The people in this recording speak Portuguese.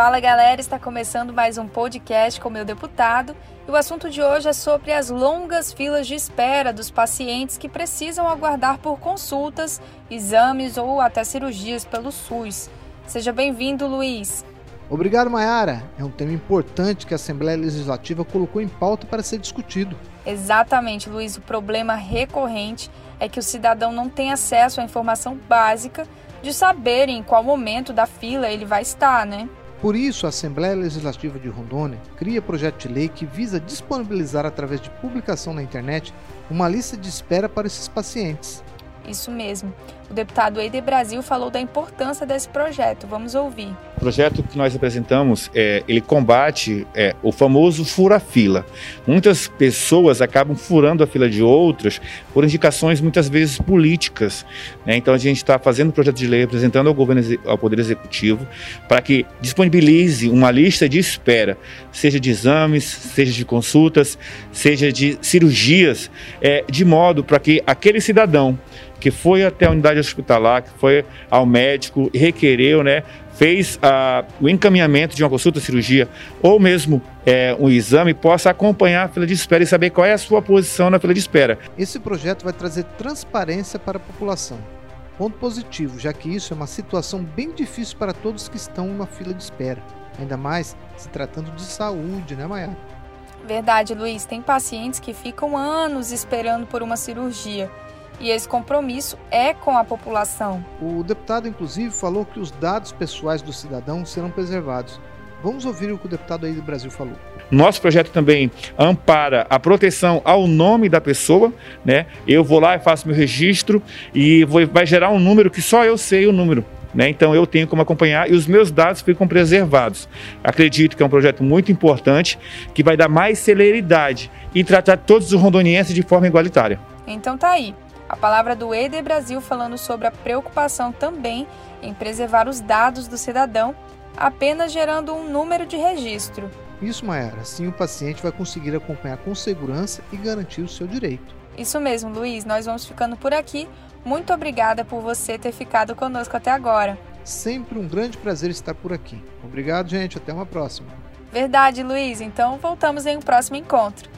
Fala galera, está começando mais um podcast com meu deputado e o assunto de hoje é sobre as longas filas de espera dos pacientes que precisam aguardar por consultas, exames ou até cirurgias pelo SUS. Seja bem-vindo, Luiz. Obrigado, Mayara. É um tema importante que a Assembleia Legislativa colocou em pauta para ser discutido. Exatamente, Luiz. O problema recorrente é que o cidadão não tem acesso à informação básica de saber em qual momento da fila ele vai estar, né? Por isso, a Assembleia Legislativa de Rondônia cria projeto de lei que visa disponibilizar, através de publicação na internet, uma lista de espera para esses pacientes. Isso mesmo. O deputado Eider Brasil falou da importância desse projeto. Vamos ouvir. O projeto que nós apresentamos, é, ele combate é, o famoso fura-fila. Muitas pessoas acabam furando a fila de outras por indicações muitas vezes políticas. Né? Então a gente está fazendo um projeto de lei apresentando ao governo, ao Poder Executivo, para que disponibilize uma lista de espera, seja de exames, seja de consultas, seja de cirurgias, é, de modo para que aquele cidadão que foi até a unidade hospitalar, que foi ao médico e requereu, né, fez ah, o encaminhamento de uma consulta cirurgia ou mesmo é, um exame, possa acompanhar a fila de espera e saber qual é a sua posição na fila de espera. Esse projeto vai trazer transparência para a população. Ponto positivo, já que isso é uma situação bem difícil para todos que estão na fila de espera. Ainda mais se tratando de saúde, né, Maia? Verdade, Luiz. Tem pacientes que ficam anos esperando por uma cirurgia e esse compromisso é com a população. O deputado, inclusive, falou que os dados pessoais do cidadão serão preservados. Vamos ouvir o que o deputado aí do Brasil falou. Nosso projeto também ampara a proteção ao nome da pessoa, né? Eu vou lá e faço meu registro e vou, vai gerar um número que só eu sei o número. Né? Então eu tenho como acompanhar e os meus dados ficam preservados. Acredito que é um projeto muito importante que vai dar mais celeridade e tratar todos os rondonienses de forma igualitária. Então tá aí. A palavra do EDE Brasil falando sobre a preocupação também em preservar os dados do cidadão, apenas gerando um número de registro. Isso, Maera. Assim o paciente vai conseguir acompanhar com segurança e garantir o seu direito. Isso mesmo, Luiz. Nós vamos ficando por aqui. Muito obrigada por você ter ficado conosco até agora. Sempre um grande prazer estar por aqui. Obrigado, gente. Até uma próxima. Verdade, Luiz. Então voltamos em um próximo encontro.